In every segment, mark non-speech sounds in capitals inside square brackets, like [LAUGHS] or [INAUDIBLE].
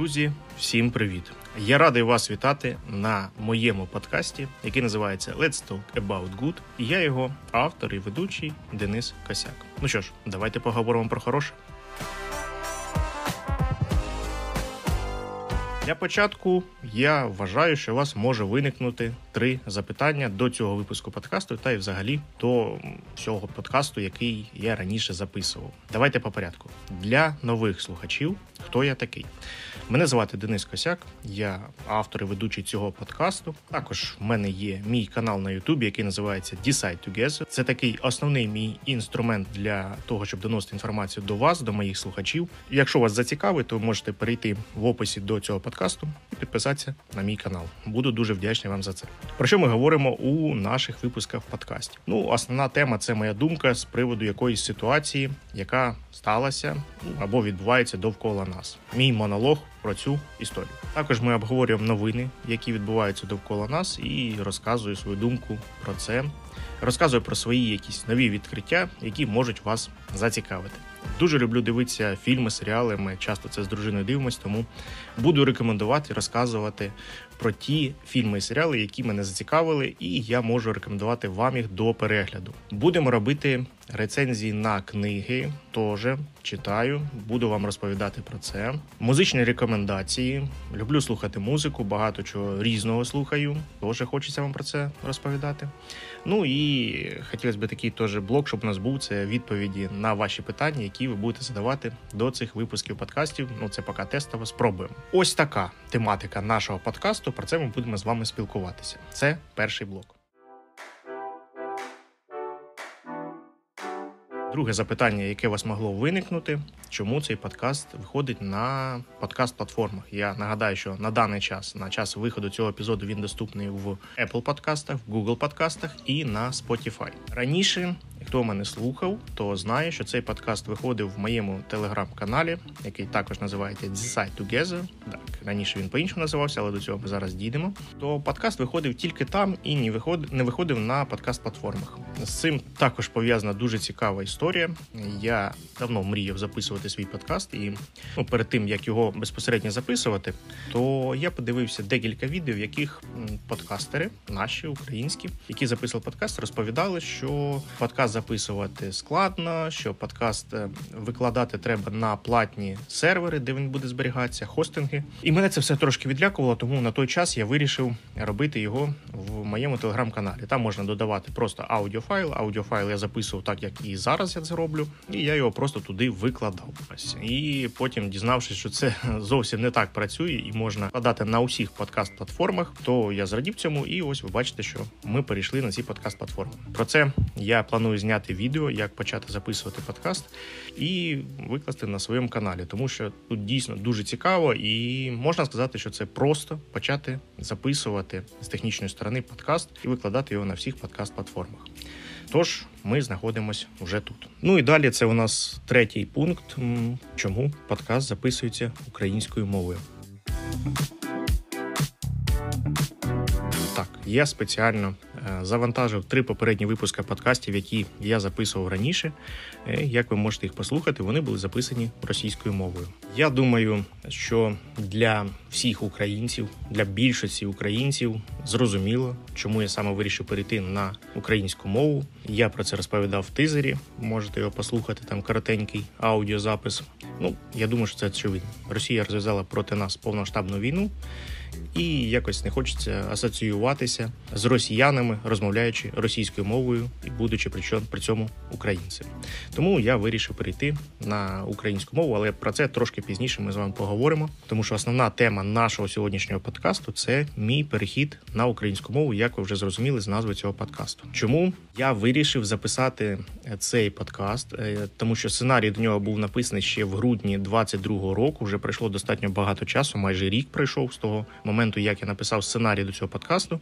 Друзі, всім привіт! Я радий вас вітати на моєму подкасті, який називається Let's Talk About Good. І я його автор і ведучий Денис Косяк. Ну що ж, давайте поговоримо про хороше. Для початку я вважаю, що у вас може виникнути три запитання до цього випуску подкасту, та й взагалі до всього подкасту, який я раніше записував. Давайте по порядку. Для нових слухачів, хто я такий? Мене звати Денис Косяк, я автор і ведучий цього подкасту. Також в мене є мій канал на Ютубі, який називається Decide Together. Це такий основний мій інструмент для того, щоб доносити інформацію до вас, до моїх слухачів. Якщо вас зацікавить, то можете перейти в описі до цього подкасту і підписатися на мій канал. Буду дуже вдячний вам за це. Про що ми говоримо у наших випусках подкасті? Ну, основна тема це моя думка з приводу якоїсь ситуації, яка сталася або відбувається довкола нас. Мій монолог про цю історію. Також ми обговорюємо новини, які відбуваються довкола нас, і розказую свою думку про це. Розказую про свої якісь нові відкриття, які можуть вас зацікавити. Дуже люблю дивитися фільми, серіали. Ми часто це з дружиною дивимося, тому буду рекомендувати розказувати про ті фільми і серіали, які мене зацікавили, і я можу рекомендувати вам їх до перегляду. Будемо робити рецензії на книги. Теж читаю, буду вам розповідати про це. Музичні рекомендації. Люблю слухати музику, багато чого різного слухаю. Теж хочеться вам про це розповідати. Ну і хотілося б такий теж блок, щоб у нас був це відповіді на ваші питання, які ви будете задавати до цих випусків подкастів. Ну це поки тестово спробуємо. Ось така тематика нашого подкасту. Про це ми будемо з вами спілкуватися. Це перший блок. Друге запитання, яке у вас могло виникнути, чому цей подкаст виходить на подкаст-платформах? Я нагадаю, що на даний час, на час виходу цього епізоду, він доступний в Apple подкастах, в Google подкастах і на Spotify. Раніше, хто мене слухав, то знає, що цей подкаст виходив в моєму телеграм-каналі, який також називається Decide Together. Так, раніше він по-іншому називався, але до цього ми зараз дійдемо. То подкаст виходив тільки там і не виходив, на подкаст-платформах. З цим також пов'язана дуже цікава історія. Я давно мріяв записувати свій подкаст, і ну, перед тим як його безпосередньо записувати, то я подивився декілька відео, в яких подкастери, наші українські, які записували подкаст, розповідали, що подкаст записувати складно, що подкаст е, викладати треба на платні сервери, де він буде зберігатися, хостинги. І мене це все трошки відлякувало, тому на той час я вирішив робити його моєму телеграм-каналі. Там можна додавати просто аудіофайл. Аудіофайл я записував так, як і зараз я це роблю, і я його просто туди викладав. І потім, дізнавшись, що це [LAUGHS] зовсім не так працює, і можна складати на усіх подкаст-платформах, то я зрадів цьому, і ось ви бачите, що ми перейшли на ці подкаст-платформи. Про це я планую зняти відео, як почати записувати подкаст і викласти на своєму каналі, тому що тут дійсно дуже цікаво, і можна сказати, що це просто почати записувати з технічної сторони подкаст і викладати його на всіх подкаст-платформах. Тож ми знаходимося вже тут. Ну і далі це у нас третій пункт, чому подкаст записується українською мовою. Так, я спеціально завантажив три попередні випуски подкастів, які я записував раніше. Е, як ви можете їх послухати, вони були записані російською мовою. Я думаю, що для всіх українців, для більшості українців зрозуміло, чому я саме вирішив перейти на українську мову. Я про це розповідав в тизері. Можете його послухати. Там коротенький аудіозапис. Ну я думаю, що це очевидно. Росія розв'язала проти нас повноштабну війну і якось не хочеться асоціюватися з росіянами, розмовляючи російською мовою і будучи при цьому українцем. Тому я вирішив перейти на українську мову, але про це трошки пізніше ми з вами поговоримо. Тому що основна тема нашого сьогоднішнього подкасту це мій перехід на українську мову, як ви вже зрозуміли з назви цього подкасту. Чому я вирішив записати цей подкаст, е, тому що сценарій до нього був написаний ще в грудні 22-го року. Вже пройшло достатньо багато часу, майже рік пройшов з того моменту, як я написав сценарій до цього подкасту.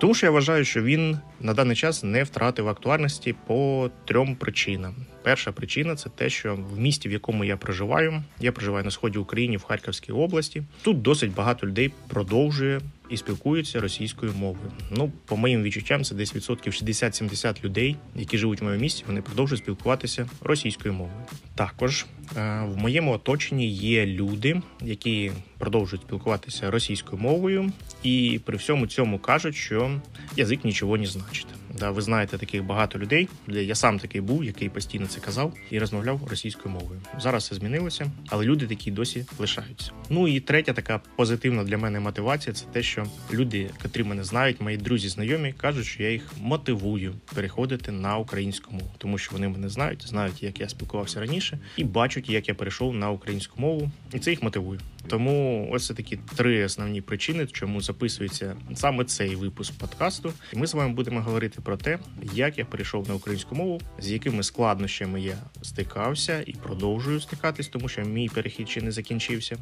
Тому що я вважаю, що він на даний час не втратив актуальності по трьом причинам. Перша причина це те, що в місті, в якому я проживаю, я проживаю на сході України в Харківській області. Тут досить багато людей продовжує і спілкуються російською мовою. Ну, по моїм відчуттям, це десь відсотків 60-70 людей, які живуть в моєму місті. Вони продовжують спілкуватися російською мовою. Також е, в моєму оточенні є люди, які продовжують спілкуватися російською мовою, і при всьому цьому кажуть, що язик нічого не значить. Да, ви знаєте таких багато людей. де Я сам такий був, який постійно це казав і розмовляв російською мовою. Зараз це змінилося, але люди такі досі лишаються. Ну і третя така позитивна для мене мотивація це те, що люди, котрі мене знають, мої друзі, знайомі, кажуть, що я їх мотивую переходити на українську мову, тому що вони мене знають, знають, як я спілкувався раніше, і бачать, як я перейшов на українську мову, і це їх мотивує. Тому ось такі три основні причини, чому записується саме цей випуск подкасту. І ми з вами будемо говорити про те, як я перейшов на українську мову, з якими складнощами я стикався і продовжую стикатись, тому що мій перехід ще не закінчився,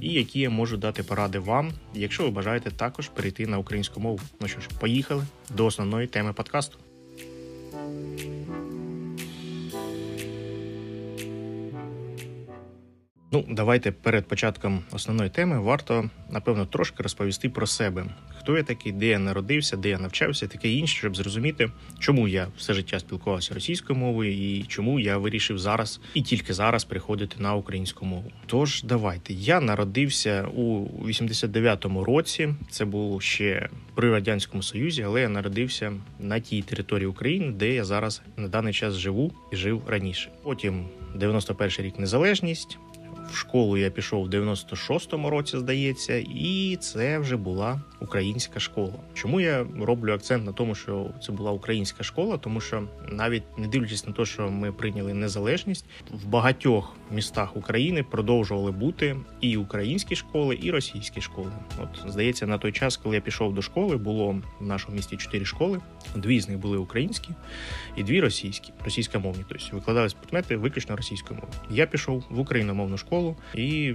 і які я можу дати поради вам, якщо ви бажаєте також перейти на українську мову. Ну що ж, поїхали до основної теми подкасту. Ну, давайте перед початком основної теми варто напевно трошки розповісти про себе, хто я такий, де я народився, де я навчався, таке інше, щоб зрозуміти, чому я все життя спілкувався російською мовою і чому я вирішив зараз і тільки зараз приходити на українську мову. Тож давайте я народився у 89-му році. Це було ще при радянському союзі, але я народився на тій території України, де я зараз на даний час живу і жив раніше. Потім 91-й рік незалежність. В школу я пішов в 96-му році, здається, і це вже була українська школа. Чому я роблю акцент на тому, що це була українська школа? Тому що навіть не дивлячись на те, що ми прийняли незалежність, в багатьох містах України продовжували бути і українські школи, і російські школи. От здається, на той час, коли я пішов до школи, було в нашому місті чотири школи. Дві з них були українські і дві російські, російськомовні. Тобто викладались предмети виключно російською мовою. Я пішов в україномовну школу, і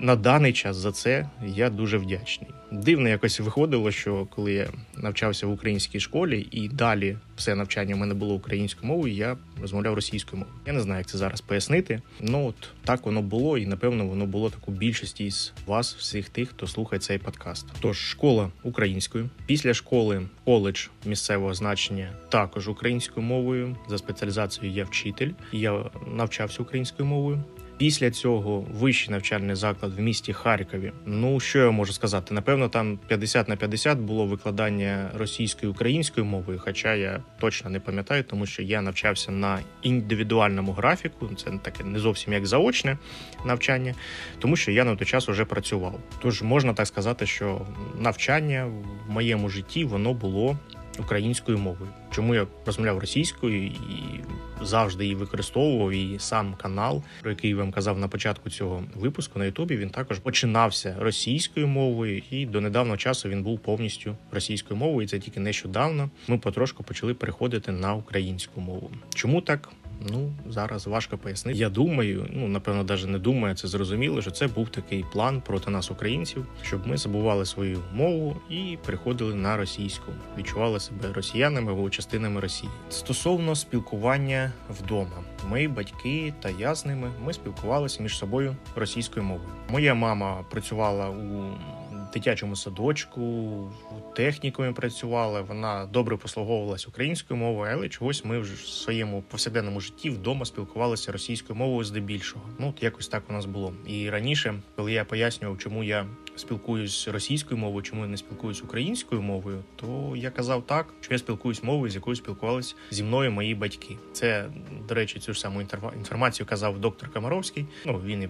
на даний час за це я дуже вдячний. Дивно якось виходило, що коли я навчався в українській школі і далі все навчання в мене було українською мовою, я розмовляв російською мовою. Я не знаю, як це зараз пояснити. Ну от так воно було, і напевно воно було так у більшості із вас, всіх тих, хто слухає цей подкаст. Тож школа українською, після школи коледж місцевого значення також українською мовою. За спеціалізацією я вчитель. Я навчався українською мовою. Після цього вищий навчальний заклад в місті Харкові. Ну що я можу сказати? Напевно, там 50 на 50 було викладання російською українською мовою, хоча я точно не пам'ятаю, тому що я навчався на індивідуальному графіку. Це таке не зовсім як заочне навчання, тому що я на той час вже працював. Тож можна так сказати, що навчання в моєму житті воно було українською мовою. Чому я розмовляв російською і завжди її використовував і сам канал, про який вам казав на початку цього випуску на Ютубі, він також починався російською мовою, і до недавнього часу він був повністю російською мовою. І це тільки нещодавно ми потрошку почали переходити на українську мову. Чому так? Ну зараз важко пояснити. Я думаю, ну напевно, навіть не думаю, це зрозуміло, що це був такий план проти нас, українців, щоб ми забували свою мову і переходили на російську, відчували себе росіянами або частинами Росії. Стосовно спілкування вдома, мої батьки та я з ними ми спілкувалися між собою російською мовою. Моя мама працювала у дитячому садочку, технікою технікумі працювала. Вона добре послуговувалася українською мовою, але чогось ми в своєму повсякденному житті вдома спілкувалися російською мовою здебільшого. Ну якось так у нас було. І раніше, коли я пояснював, чому я спілкуюсь російською мовою, чому я не спілкуюсь українською мовою, то я казав так, що я спілкуюсь мовою, з якою спілкувалися зі мною мої батьки. Це до речі, цю ж саму інформацію казав доктор Камаровський. Ну він і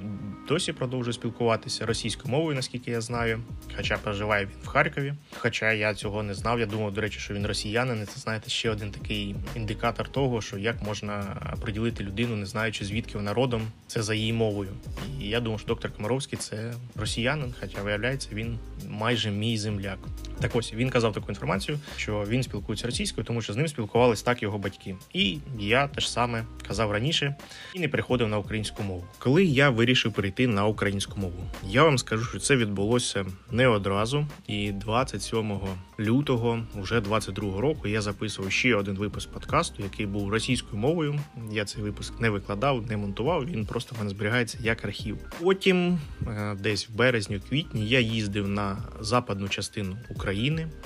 досі продовжує спілкуватися російською мовою, наскільки я знаю. Хоча проживає він в Харкові. Хоча я цього не знав. Я думав, до речі, що він росіянин. І Це знаєте ще один такий індикатор того, що як можна приділити людину, не знаючи звідки вона родом, це за її мовою. І я думав, що доктор Комаровський це росіянин, хоча виявляється, він майже мій земляк. Так ось він казав таку інформацію, що він спілкується російською, тому що з ним спілкувались так його батьки. І я теж саме казав раніше і не переходив на українську мову. Коли я вирішив перейти на українську мову, я вам скажу, що це відбулося не одразу. І 27 лютого, вже 22 року, я записував ще один випуск подкасту, який був російською мовою. Я цей випуск не викладав, не монтував. Він просто в мене зберігається як архів. Потім, е, десь в березні, квітні, я їздив на западну частину України.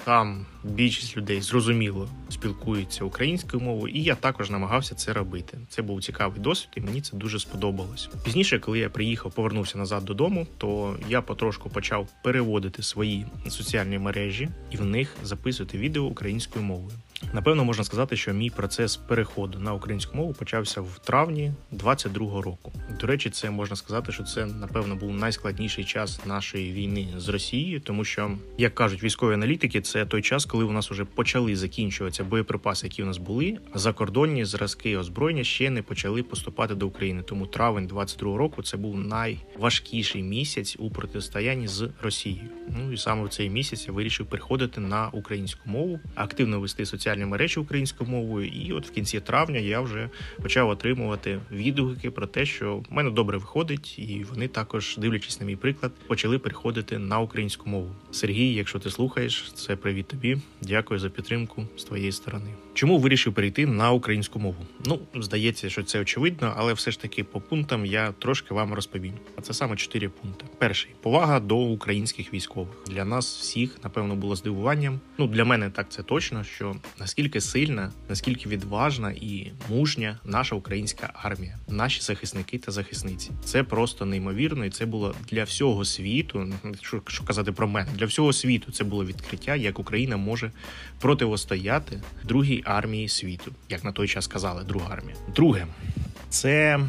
Там більшість людей зрозуміло спілкуються українською мовою, і я також намагався це робити. Це був цікавий досвід, і мені це дуже сподобалось. Пізніше, коли я приїхав, повернувся назад додому, то я потрошку почав переводити свої соціальні мережі і в них записувати відео українською мовою. Напевно, можна сказати, що мій процес переходу на українську мову почався в травні 22-го року. До речі, це можна сказати, що це напевно був найскладніший час нашої війни з Росією, тому що, як кажуть військові аналітики, це той час, коли у нас вже почали закінчуватися боєприпаси, які у нас були. Закордонні зразки озброєння ще не почали поступати до України. Тому травень 22-го року це був найважкіший місяць у протистоянні з Росією. Ну і саме в цей місяць я вирішив переходити на українську мову, активно вести соціальні соціальні мережі українською мовою. І от в кінці травня я вже почав отримувати відгуки про те, що в мене добре виходить, і вони також, дивлячись на мій приклад, почали переходити на українську мову. Сергій, якщо ти слухаєш, це привіт тобі. Дякую за підтримку з твоєї сторони. Чому вирішив перейти на українську мову? Ну здається, що це очевидно, але все ж таки по пунктам я трошки вам розповім. А це саме чотири пункти. Перший повага до українських військових для нас всіх напевно було здивуванням. Ну для мене так це точно, що наскільки сильна, наскільки відважна і мужня наша українська армія, наші захисники та захисниці. Це просто неймовірно, і це було для всього світу. Що, що казати про мене, для всього світу це було відкриття, як Україна може противостояти другій армії світу, як на той час казали, друга армія. Друге, це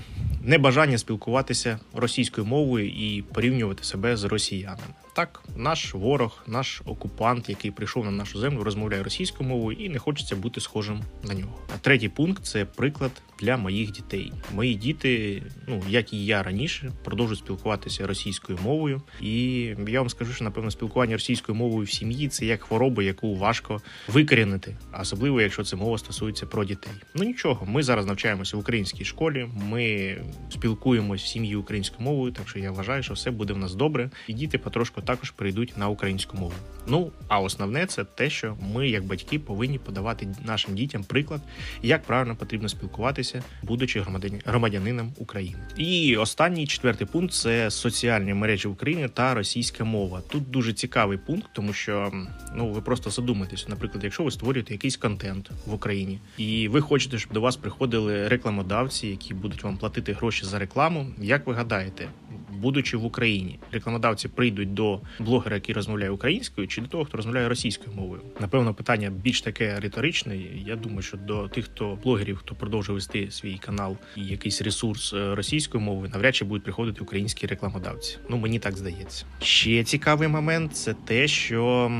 небажання спілкуватися російською мовою і порівнювати себе з росіянами. Так, наш ворог, наш окупант, який прийшов на нашу землю, розмовляє російською мовою і не хочеться бути схожим на нього. А третій пункт це приклад для моїх дітей. Мої діти, ну як і я раніше, продовжують спілкуватися російською мовою. І я вам скажу, що напевно спілкування російською мовою в сім'ї це як хвороба, яку важко викорінити, особливо якщо це мова стосується про дітей. Ну нічого, ми зараз навчаємося в українській школі. Ми спілкуємося в сім'ї українською мовою, так що я вважаю, що все буде в нас добре, і діти потрошку також перейдуть на українську мову. Ну а основне це те, що ми, як батьки, повинні подавати нашим дітям приклад, як правильно потрібно спілкуватися, будучи громадянином України. І останній четвертий пункт це соціальні мережі України та російська мова. Тут дуже цікавий пункт, тому що ну ви просто задумайтеся, наприклад, якщо ви створюєте якийсь контент в Україні, і ви хочете, щоб до вас приходили рекламодавці, які будуть вам платити гроші за рекламу. Як ви гадаєте, будучи в Україні, рекламодавці прийдуть до блогера, який розмовляє українською, чи до того, хто розмовляє російською мовою? Напевно, питання більш таке риторичне. Я думаю, що до тих, хто блогерів, хто продовжує вести свій канал і якийсь ресурс е, російською мовою, навряд чи будуть приходити українські рекламодавці. Ну мені так здається. Ще цікавий момент це те, що.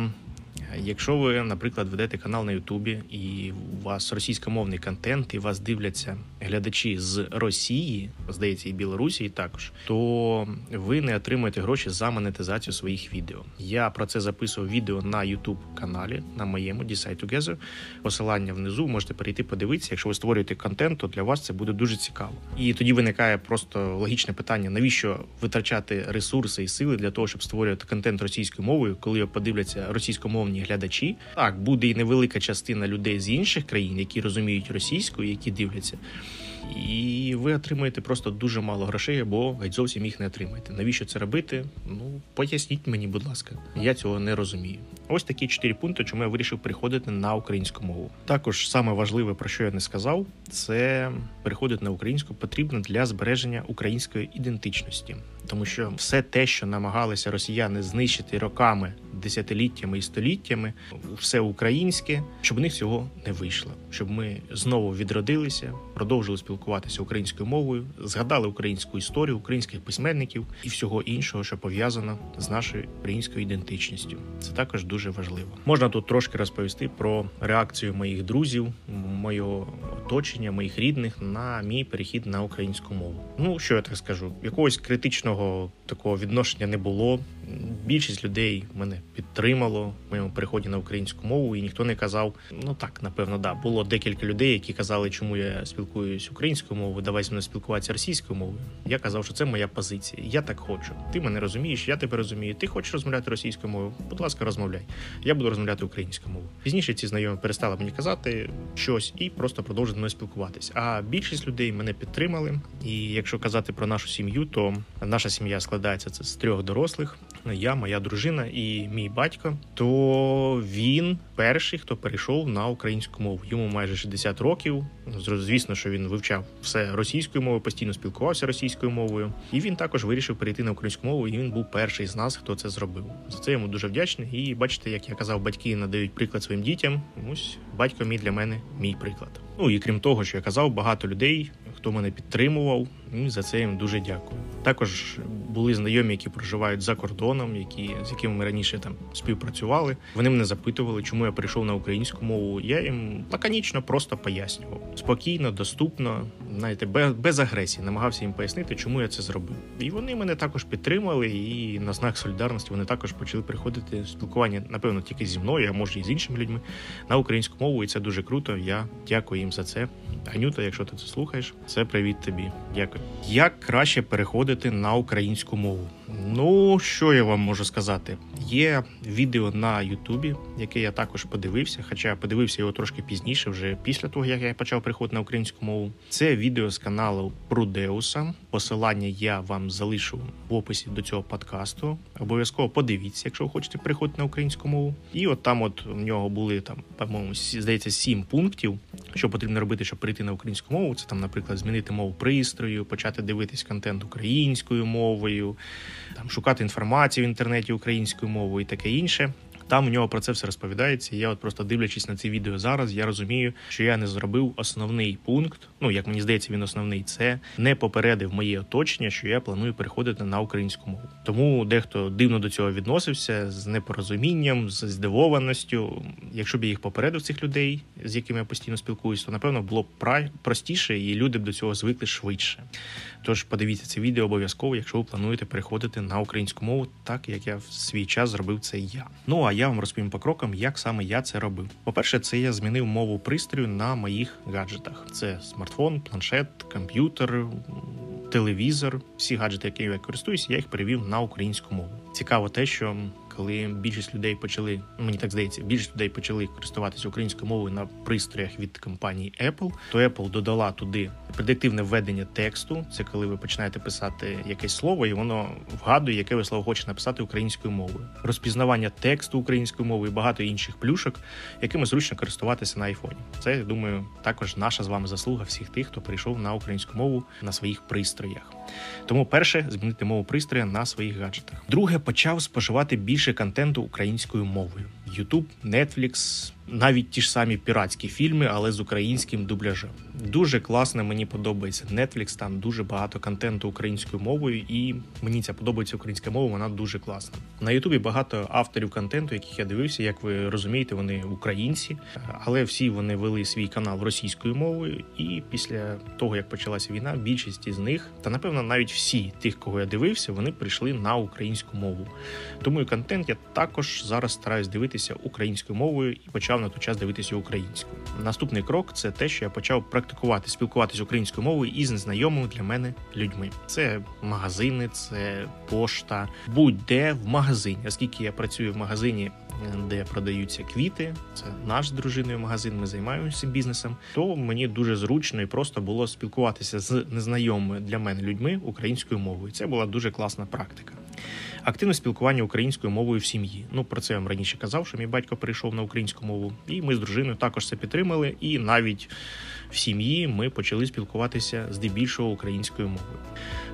Якщо ви, наприклад, ведете канал на Ютубі і у вас російськомовний контент, і вас дивляться глядачі з Росії, здається, і Білорусі також, то ви не отримуєте гроші за монетизацію своїх відео. Я про це записував відео на Ютуб каналі на моєму Decide Together. Посилання внизу можете перейти подивитися. Якщо ви створюєте контент, то для вас це буде дуже цікаво. І тоді виникає просто логічне питання: навіщо витрачати ресурси і сили для того, щоб створювати контент російською мовою, коли його подивляться російськомовні глядачі? Так буде і невелика частина людей з інших країн, які розуміють російську, які дивляться і ви отримаєте просто дуже мало грошей, або геть зовсім їх не отримаєте. Навіщо це робити? Ну поясніть мені, будь ласка, я цього не розумію. Ось такі чотири пункти, чому я вирішив переходити на українську мову. Також саме важливе, про що я не сказав, це переходити на українську потрібно для збереження української ідентичності, тому що все те, що намагалися росіяни знищити роками, десятиліттями і століттями, все українське, щоб у них цього не вийшло, щоб ми знову відродилися, продовжили спілкуватися українською мовою, згадали українську історію, українських письменників і всього іншого, що пов'язано з нашою українською ідентичністю. Це також дуже важливо. Можна тут трошки розповісти про реакцію моїх друзів, моєго оточення, моїх рідних на мій перехід на українську мову. Ну що я так скажу, якогось критичного такого відношення не було. Більшість людей мене підтримало в моєму переході на українську мову, і ніхто не казав. Ну так, напевно, да. Було декілька людей, які казали, чому я спілкуюсь українською мовою, давай зі мною спілкуватися російською мовою. Я казав, що це моя позиція. Я так хочу. Ти мене розумієш, я тебе розумію. Ти хочеш розмовляти російською мовою? Будь ласка, розмовляй. Я буду розмовляти українською мовою. Пізніше ці знайомі перестали мені казати щось і просто продовжили мною спілкуватися. А більшість людей мене підтримали. І якщо казати про нашу сім'ю, то наша сім'я складається це з трьох дорослих. Я, моя дружина і мій батько. То він перший, хто перейшов на українську мову. Йому майже 60 років. Звісно, що він вивчав все російською мовою, постійно спілкувався російською мовою. І він також вирішив перейти на українську мову. І він був перший з нас, хто це зробив. За це йому дуже вдячний. І бачите, як я казав, батьки надають приклад своїм дітям. Ось батько мій для мене мій приклад. Ну і крім того, що я казав, багато людей, хто мене підтримував, і за це їм дуже дякую. Також були знайомі, які проживають за кордоном, які з якими ми раніше там співпрацювали. Вони мене запитували, чому я прийшов на українську мову. Я їм лаконічно просто пояснював спокійно, доступно, знаєте, без, без агресії, намагався їм пояснити, чому я це зробив. І вони мене також підтримали. І на знак солідарності вони також почали приходити спілкування, напевно, тільки зі мною, а може і з іншими людьми на українську мову. І це дуже круто. Я дякую їм за це. Анюта, якщо ти це слухаєш, це привіт тобі. Дякую. Як краще переходити на українську мову? Ну, що я вам можу сказати? Є відео на Ютубі, яке я також подивився, хоча подивився його трошки пізніше, вже після того, як я почав приходити на українську мову. Це відео з каналу Прудеуса. Посилання я вам залишу в описі до цього подкасту. Обов'язково подивіться, якщо ви хочете приходити на українську мову. І от там, от в нього були там, по-моєму, здається, сім пунктів, що потрібно робити, щоб перейти на українську мову. Це там, наприклад, змінити мову пристрою, почати дивитись контент українською мовою, там шукати інформацію в інтернеті українською мовою і таке інше. Там у нього про це все розповідається. Я от просто дивлячись на це відео зараз, я розумію, що я не зробив основний пункт. Ну як мені здається, він основний це не попередив моє оточення, що я планую переходити на українську мову. Тому дехто дивно до цього відносився з непорозумінням, з здивованістю. Якщо б я їх попередив цих людей, з якими я постійно спілкуюся, то напевно було б простіше, і люди б до цього звикли швидше. Тож подивіться це відео обов'язково, якщо ви плануєте переходити на українську мову, так як я в свій час зробив це я. Ну а я вам розповім по крокам, як саме я це робив. По-перше, це я змінив мову пристрою на моїх гаджетах: це смартфон, планшет, комп'ютер, телевізор. Всі гаджети, які я користуюся, я їх перевів на українську мову. Цікаво те, що коли більшість людей почали, мені так здається, більшість людей почали користуватися українською мовою на пристроях від компанії Apple, то Apple додала туди предиктивне введення тексту. Це коли ви починаєте писати якесь слово, і воно вгадує, яке ви слово хочете написати українською мовою. Розпізнавання тексту українською мовою і багато інших плюшок, якими зручно користуватися на айфоні. Це я думаю, також наша з вами заслуга всіх тих, хто прийшов на українську мову на своїх пристроях. Тому перше змінити мову пристроя на своїх гаджетах. Друге почав споживати більше контенту українською мовою. YouTube, Netflix, навіть ті ж самі піратські фільми, але з українським дубляжем. Дуже класно, мені подобається Netflix, Там дуже багато контенту українською мовою, і мені ця подобається українська мова. Вона дуже класна. На Ютубі багато авторів контенту, яких я дивився. Як ви розумієте, вони українці, але всі вони вели свій канал російською мовою. І після того як почалася війна, більшість із них, та напевно навіть всі тих, кого я дивився, вони прийшли на українську мову. Тому і контент я також зараз стараюсь дивитися українською мовою і почав на той час дивитися українською. Наступний крок це те, що я почав практикувати, спілкуватися українською мовою із незнайомими для мене людьми. Це магазини, це пошта, будь-де в магазині. Оскільки я працюю в магазині, де продаються квіти, це наш з дружиною магазин. Ми займаємося бізнесом. То мені дуже зручно і просто було спілкуватися з незнайомими для мене людьми українською мовою. Це була дуже класна практика. Активне спілкування українською мовою в сім'ї. Ну про це я вам раніше казав, що мій батько прийшов на українську мову, і ми з дружиною також це підтримали. І навіть в сім'ї ми почали спілкуватися здебільшого українською мовою.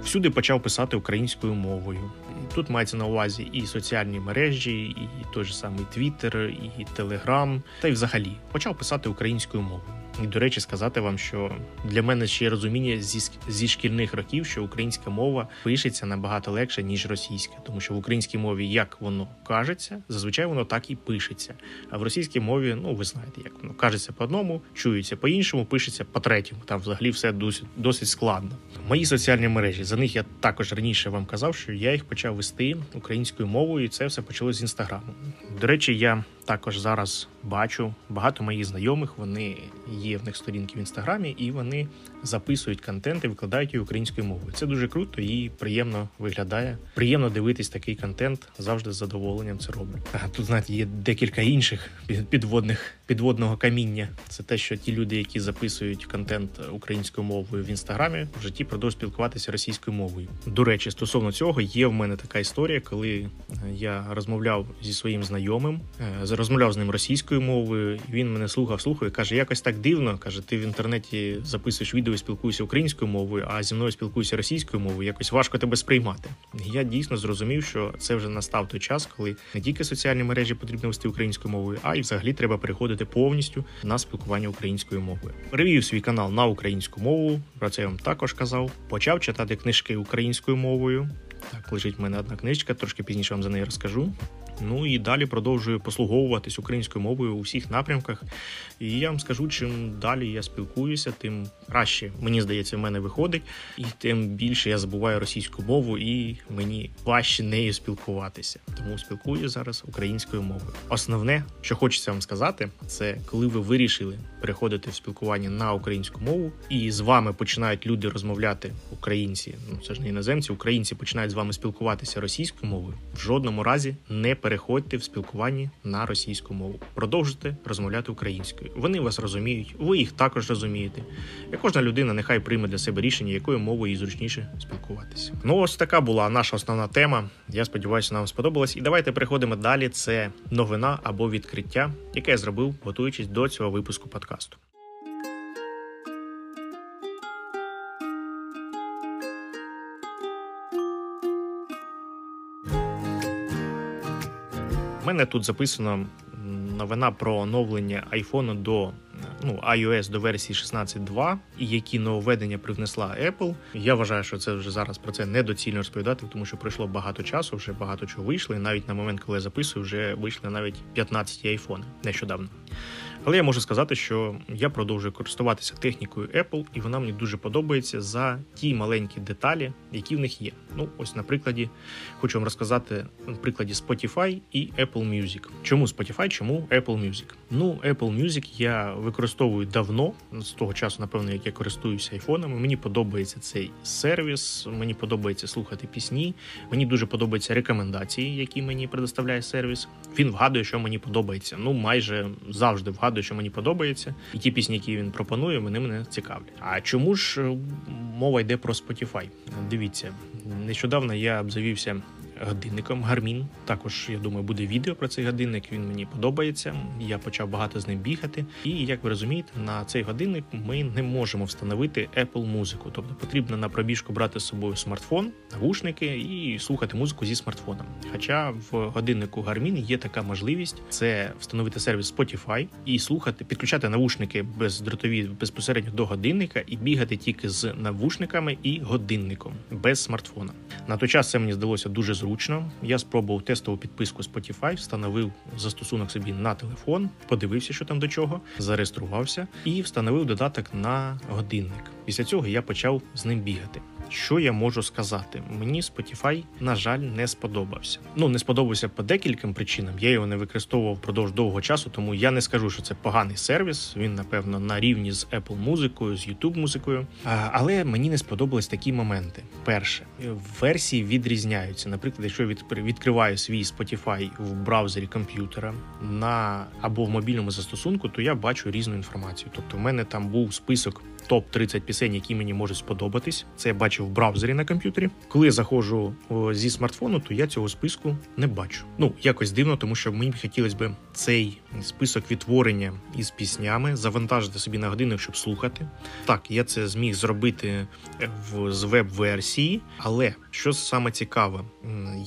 Всюди почав писати українською мовою. Тут мається на увазі і соціальні мережі, і той же самий Твіттер, і Телеграм, та й взагалі почав писати українською мовою. І, до речі, сказати вам, що для мене ще є розуміння зі зі шкільних років, що українська мова пишеться набагато легше ніж російська, тому що в українській мові як воно кажеться, зазвичай воно так і пишеться. А в російській мові, ну ви знаєте, як воно кажеться по одному, чується по іншому, пишеться по третьому. Там взагалі все досить досить складно. Мої соціальні мережі за них я також раніше вам казав, що я їх почав вести українською мовою, і це все почалося з інстаграму. До речі, я також зараз бачу багато моїх знайомих. Вони є в них сторінки в інстаграмі, і вони записують контент і викладають її українською мовою. Це дуже круто і приємно виглядає. Приємно дивитись такий контент. Завжди з задоволенням це роблю. А тут знаєте, є декілька інших підводних підводного каміння. Це те, що ті люди, які записують контент українською мовою в інстаграмі, в житті продовжують спілкуватися російською мовою. До речі, стосовно цього є в мене така історія, коли я розмовляв зі своїм знайомим, е, розмовляв з ним російською мовою. Він мене слухав, слухав і каже: якось так дивно. каже: ти в інтернеті записуєш відео, і спілкуєшся українською мовою, а зі мною спілкуєшся російською мовою. Якось важко тебе сприймати. Я дійсно зрозумів, що це вже настав той час, коли не тільки соціальні мережі потрібно вести українською мовою, а й взагалі треба переходити повністю на спілкування українською мовою. Перевів свій канал на українську мову. Про це я вам також казав. Почав читати книжки українською мовою. Так, лежить в мене одна книжка, трошки пізніше вам за неї розкажу. Ну і далі продовжую послуговуватись українською мовою у всіх напрямках. І я вам скажу, чим далі я спілкуюся, тим краще мені здається, в мене виходить, і тим більше я забуваю російську мову, і мені важче нею спілкуватися. Тому спілкую зараз українською мовою. Основне, що хочеться вам сказати, це коли ви вирішили переходити в спілкування на українську мову, і з вами починають люди розмовляти українці. Ну це ж не іноземці, українці починають з вами спілкуватися російською мовою. В жодному разі не переходьте в спілкуванні на російську мову. Продовжуйте розмовляти українською. Вони вас розуміють, ви їх також розумієте. І кожна людина нехай прийме для себе рішення, якою мовою їй зручніше спілкуватися. Ну ось така була наша основна тема. Я сподіваюся, нам сподобалось. І давайте переходимо далі. Це новина або відкриття, яке я зробив, готуючись до цього випуску подкасту. Мене тут записано новина про оновлення iPhone до ну iOS до версії 16.2 і які нововведення привнесла Apple. Я вважаю, що це вже зараз про це недоцільно розповідати, тому що пройшло багато часу, вже багато чого вийшло. І навіть на момент, коли я записую, вже вийшли навіть 15 iPhone нещодавно. Але я можу сказати, що я продовжую користуватися технікою Apple, і вона мені дуже подобається за ті маленькі деталі, які в них є. Ну, ось на прикладі хочу вам розказати на прикладі Spotify і Apple Music. Чому Spotify, чому Apple Music? Ну, Apple Music я використовую давно, з того часу, напевно, як я користуюся айфонами. Мені подобається цей сервіс, мені подобається слухати пісні. Мені дуже подобаються рекомендації, які мені предоставляє сервіс. Він вгадує, що мені подобається. Ну, майже завжди вгадує згадую, що мені подобається, і ті пісні, які він пропонує, вони мене цікавлять. А чому ж е, мова йде про Spotify? Дивіться, нещодавно я обзавівся годинником Гармін. Також я думаю, буде відео про цей годинник. Він мені подобається. Я почав багато з ним бігати. І як ви розумієте, на цей годинник ми не можемо встановити Apple музику. Тобто потрібно на пробіжку брати з собою смартфон, навушники і слухати музику зі смартфоном. Хоча в годиннику Garmin є така можливість: це встановити сервіс Spotify і слухати, підключати навушники бездротові безпосередньо до годинника і бігати тільки з навушниками і годинником без смартфона. На той час це мені здалося дуже зручно зручно. Я спробував тестову підписку Spotify, встановив застосунок собі на телефон, подивився, що там до чого, зареєструвався і встановив додаток на годинник. Після цього я почав з ним бігати. Що я можу сказати? Мені Spotify, на жаль, не сподобався. Ну не сподобався по декільком причинам. Я його не використовував впродовж довгого часу, тому я не скажу, що це поганий сервіс. Він, напевно, на рівні з Apple музикою, з YouTube музикою. Але мені не сподобались такі моменти. Перше, версії відрізняються. Наприклад, якщо відкриваю свій Spotify в браузері комп'ютера на або в мобільному застосунку, то я бачу різну інформацію. Тобто, в мене там був список топ 30 пісень, які мені можуть сподобатись. Це я бачив в браузері на комп'ютері. Коли я заходжу зі смартфону, то я цього списку не бачу. Ну якось дивно, тому що мені хотілося б цей список відтворення із піснями завантажити собі на годинник, щоб слухати. Так, я це зміг зробити в з веб-версії, але що саме цікаве,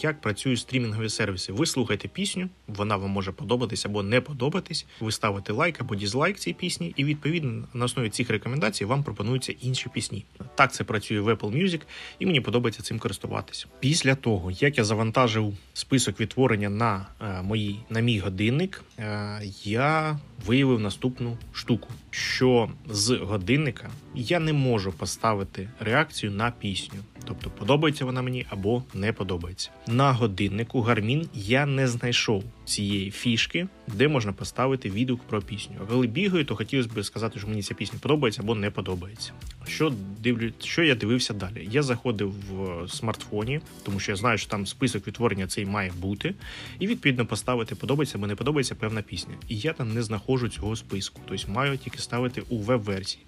як працюють стрімінгові сервіси. Ви слухаєте пісню, вона вам може подобатись або не подобатись. Ви ставите лайк або дізлайк цій пісні, і відповідно на основі цих рекомендацій вам пропонуються інші пісні. Так це працює в Apple Music, і мені подобається цим користуватися. Після того, як я завантажив список відтворення на е, мої на мій годинник, е, я виявив наступну штуку, що з годинника я не можу поставити реакцію на пісню. Тобто подобається вона мені або не подобається. На годиннику Garmin я не знайшов цієї фішки, де можна поставити відгук про пісню. А коли бігаю, то хотілося б сказати, що мені ця пісня подобається або не подобається. Що дивлю, що я дивився далі? Я заходив в смартфоні, тому що я знаю, що там список відтворення цей має бути, і відповідно поставити подобається або не подобається певна пісня. І я там не знаходжу цього списку, тобто маю тільки ставити у веб-версії.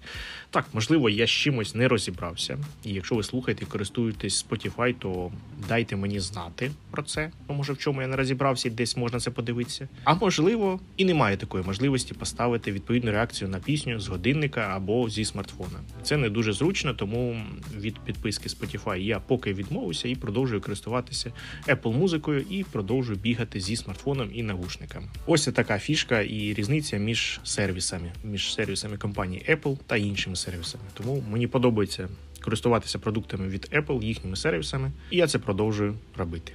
Так, можливо, я з чимось не розібрався. І якщо ви слухаєте і користуєтесь Spotify, то дайте мені знати про це. Може, в чому я не розібрався, і десь можна це подивитися. А можливо, і немає такої можливості поставити відповідну реакцію на пісню з годинника або зі смартфона. Це не дуже зручно, тому від підписки Spotify я поки відмовився і продовжую користуватися Apple музикою і продовжую бігати зі смартфоном і навушниками. Ось така фішка і різниця між сервісами, між сервісами компанії Apple та іншими сервісами. Тому мені подобається користуватися продуктами від Apple, їхніми сервісами, і я це продовжую робити.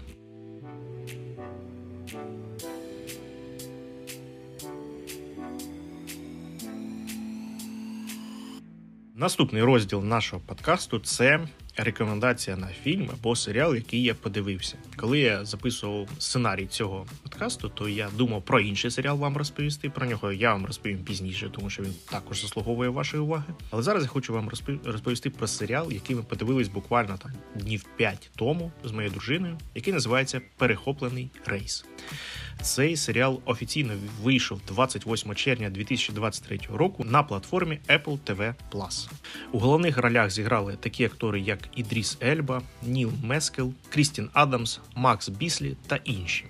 Наступний розділ нашого подкасту це рекомендація на фільм або серіал, який я подивився. Коли я записував сценарій цього подкасту, то я думав про інший серіал вам розповісти. Про нього я вам розповім пізніше, тому що він також заслуговує вашої уваги. Але зараз я хочу вам розповісти про серіал, який ми подивились буквально там днів 5 тому з моєю дружиною, який називається Перехоплений рейс. Цей серіал офіційно вийшов 28 червня 2023 року на платформі Apple TV+. У головних ролях зіграли такі актори, як Ідріс Ельба, Ніл Мескел, Крістін Адамс, Макс Біслі та інші.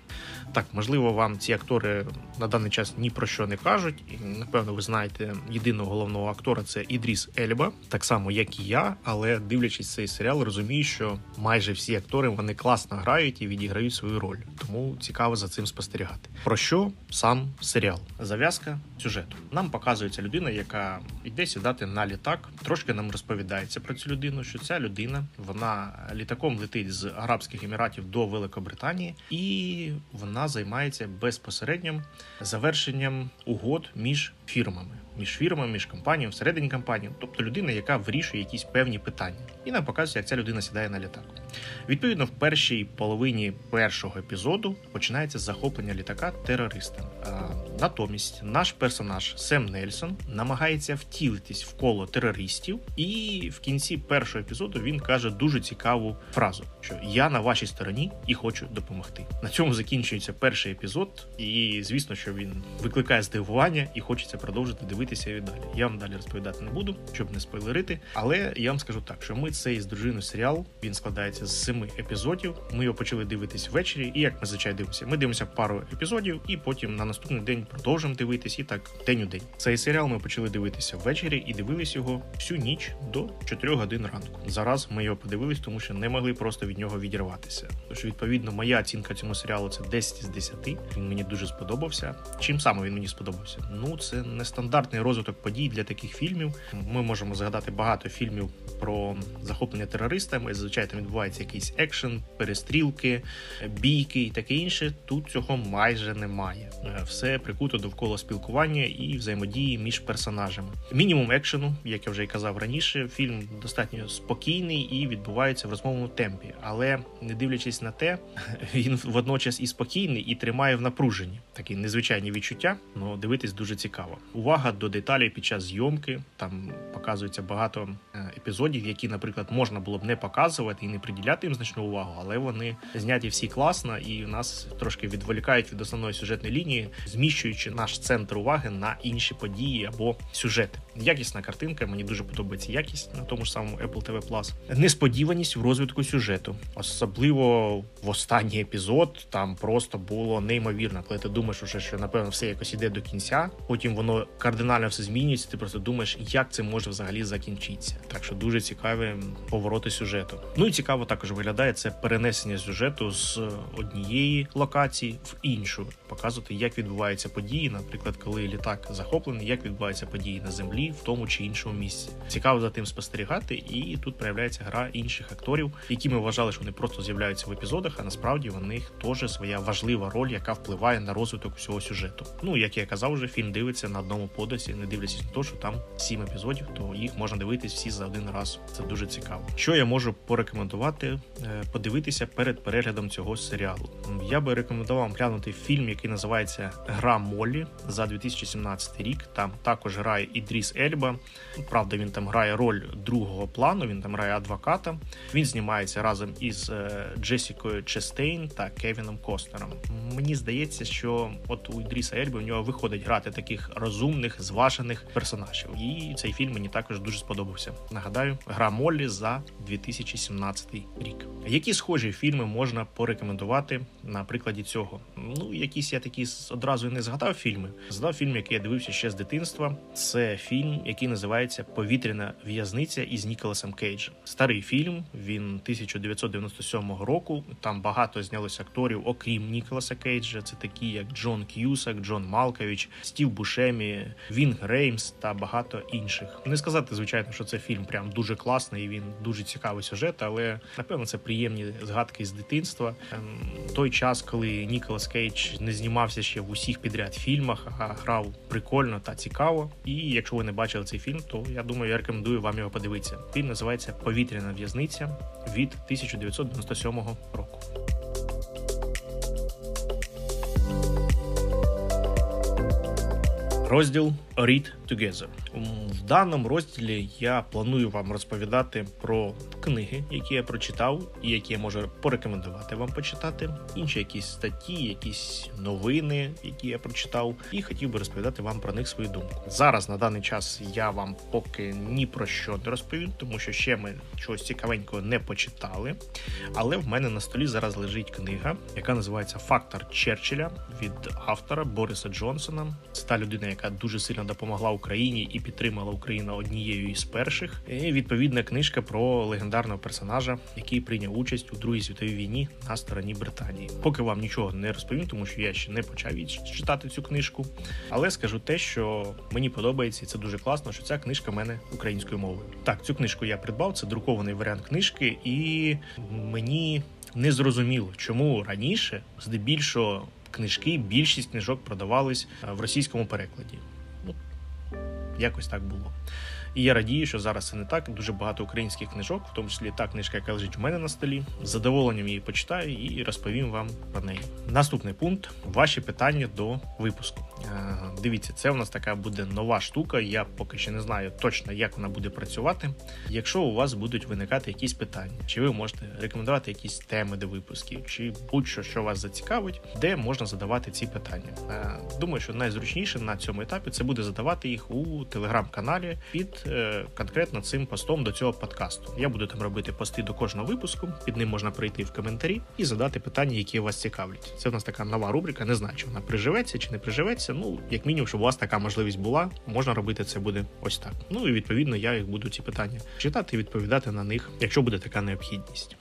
Так, можливо, вам ці актори на даний час ні про що не кажуть. І, Напевно, ви знаєте єдиного головного актора це Ідріс Ельба, так само як і я. Але дивлячись цей серіал, розумію, що майже всі актори вони класно грають і відіграють свою роль. Тому цікаво за цим спостерігати. Про що сам серіал? Зав'язка сюжету. Нам показується людина, яка йде сідати на літак. Трошки нам розповідається про цю людину, що ця людина вона літаком летить з Арабських Еміратів до Великобританії, і вона займається безпосереднім завершенням угод між фірмами між фірмами, між компаніями, всередині компанії, тобто людина, яка вирішує якісь певні питання, і нам показує, як ця людина сідає на літак. Відповідно, в першій половині першого епізоду починається захоплення літака терористами. Натомість наш персонаж Сем Нельсон намагається втілитись в коло терористів, і в кінці першого епізоду він каже дуже цікаву фразу: що я на вашій стороні і хочу допомогти. На цьому закінчується перший епізод, і звісно, що він викликає здивування і хочеться продовжити дивитися і далі. Я вам далі розповідати не буду, щоб не спойлерити. Але я вам скажу так, що ми цей з дружиною серіал він складається з семи епізодів. Ми його почали дивитись ввечері, і як ми зазвичай дивимося, ми дивимося пару епізодів, і потім на наступний день продовжимо дивитись і так день у день. Цей серіал ми почали дивитися ввечері і дивились його всю ніч до 4 годин ранку. Зараз ми його подивились, тому що не могли просто від нього відірватися. Тож, відповідно, моя оцінка цьому серіалу це 10 з 10. Він мені дуже сподобався. Чим саме він мені сподобався? Ну це не стандарт стандартний розвиток подій для таких фільмів. Ми можемо згадати багато фільмів про захоплення терористами. Зазвичай там відбувається якийсь екшен, перестрілки, бійки і таке інше. Тут цього майже немає. Е, все прикуто довкола спілкування і взаємодії між персонажами. Мінімум екшену, як я вже й казав раніше, фільм достатньо спокійний і відбувається в розмовному темпі, але не дивлячись на те, [LAUGHS] він водночас і спокійний, і тримає в напруженні такі незвичайні відчуття. але дивитись дуже цікаво. Увага до деталей під час зйомки. Там показується багато е, епізодів, які, наприклад, можна було б не показувати і не приділяти їм значну увагу, але вони зняті всі класно і нас трошки відволікають від основної сюжетної лінії, зміщуючи наш центр уваги на інші події або сюжети. Якісна картинка, мені дуже подобається якість на тому ж самому Apple TV Plus. Несподіваність в розвитку сюжету, особливо в останній епізод. Там просто було неймовірно, коли ти думаєш, уже, що напевно все якось іде до кінця. Потім воно кардинально все змінюється. Ти просто думаєш, як це може взагалі закінчитися. Так що дуже цікаві повороти сюжету. Ну і цікаво також виглядає це перенесення сюжету з однієї локації в іншу, показувати, як відбуваються події, наприклад, коли літак захоплений, як відбуваються події на землі в тому чи іншому місці. Цікаво за тим спостерігати, і тут проявляється гра інших акторів, які ми вважали, що вони просто з'являються в епізодах, а насправді в них теж своя важлива роль, яка впливає на розвиток всього сюжету. Ну як я казав, вже фільм дивиться на одному подосі, не дивлячись на те, що там сім епізодів, то їх можна дивитись всі за один раз. Це дуже цікаво. Що я можу порекомендувати е, подивитися перед переглядом цього серіалу? Я би рекомендував глянути фільм, який називається Гра Моллі за 2017 рік. Там також грає Ідріс Ельба. Правда, він там грає роль другого плану. Він там грає адвоката. Він знімається разом із е, Джесікою Честейн та Кевіном Костнером. Мені здається, що от у Ідріса Ельби у нього виходить грати таких розумних, зважених персонажів. І цей фільм мені також дуже сподобався. Нагадаю, гра Моллі за 2017 рік. Які схожі фільми можна порекомендувати на прикладі цього? Ну, якісь я такі одразу не згадав фільми. Згадав фільм, який я дивився ще з дитинства. Це фільм, який називається Повітряна в'язниця із Ніколасом Кейджем. Старий фільм. Він 1997 року. Там багато знялося акторів, окрім Ніколаса Кейджа. Це такі, як Джон К'юсак, Джон Малкович, Стів Бушемі, Вінг Реймс та багато інших. Не сказати, звичайно, що це фільм прям дуже класний. Він дуже цікавий сюжет, але напевно це приємні згадки з дитинства. Ем, той час, коли Ніколас Кейдж не знімався ще в усіх підряд фільмах, а грав прикольно та цікаво. І якщо ви не бачили цей фільм, то я думаю, я рекомендую вам його подивитися. Фільм називається Повітряна в'язниця від 1997 року. Розділ Read Together. В даному розділі я планую вам розповідати про книги, які я прочитав, і які я можу порекомендувати вам почитати. Інші якісь статті, якісь новини, які я прочитав, і хотів би розповідати вам про них свою думку. Зараз на даний час я вам поки ні про що не розповім, тому що ще ми чогось цікавенького не почитали. Але в мене на столі зараз лежить книга, яка називається Фактор Черчилля від автора Бориса Джонсона. Це та людина, яка дуже сильно допомогла Україні і підтримала Україну однією із перших. І Відповідна книжка про легендарного персонажа, який прийняв участь у другій світовій війні на стороні Британії. Поки вам нічого не розповім, тому що я ще не почав читати цю книжку. Але скажу те, що мені подобається, і це дуже класно, що ця книжка в мене українською мовою. Так, цю книжку я придбав. Це друкований варіант книжки, і мені не зрозуміло, чому раніше здебільшого. Книжки, більшість книжок продавались в російському перекладі. Якось так було. І я радію, що зараз це не так. Дуже багато українських книжок, в тому числі та книжка, яка лежить у мене на столі. З задоволенням її почитаю і розповім вам про неї. Наступний пункт ваші питання до випуску. Дивіться, це у нас така буде нова штука. Я поки ще не знаю точно, як вона буде працювати. Якщо у вас будуть виникати якісь питання, чи ви можете рекомендувати якісь теми до випусків, чи будь-що, що вас зацікавить, де можна задавати ці питання. Думаю, що найзручніше на цьому етапі це буде задавати їх у телеграм-каналі під Е, конкретно цим постом до цього подкасту. Я буду там робити пости до кожного випуску. Під ним можна прийти в коментарі і задати питання, які вас цікавлять. Це в нас така нова рубрика. Не знаю, чи вона приживеться чи не приживеться. Ну як мінімум, щоб у вас така можливість була, можна робити це буде ось так. Ну і відповідно я їх буду ці питання читати і відповідати на них, якщо буде така необхідність.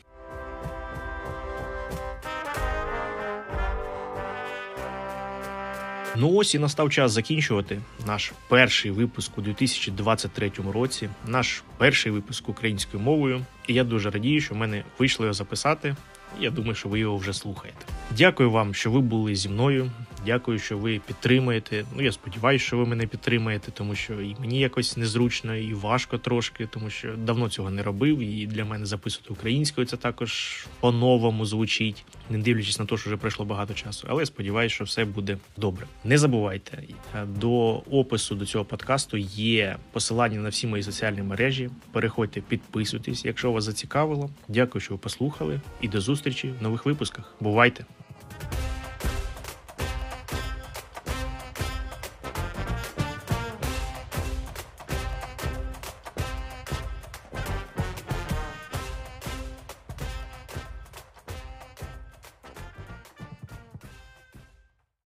Ну ось і настав час закінчувати наш перший випуск у 2023 році, наш перший випуск українською мовою. І я дуже радію, що в мене вийшло його записати. Я думаю, що ви його вже слухаєте. Дякую вам, що ви були зі мною. Дякую, що ви підтримуєте. Ну я сподіваюся, що ви мене підтримаєте, тому що і мені якось незручно, і важко трошки, тому що давно цього не робив. І для мене записувати українською це також по-новому звучить, не дивлячись на те, що вже пройшло багато часу. Але я сподіваюся, що все буде добре. Не забувайте до опису до цього подкасту є посилання на всі мої соціальні мережі. Переходьте, підписуйтесь, якщо вас зацікавило. Дякую, що ви послухали, і до зустрічі в нових випусках. Бувайте!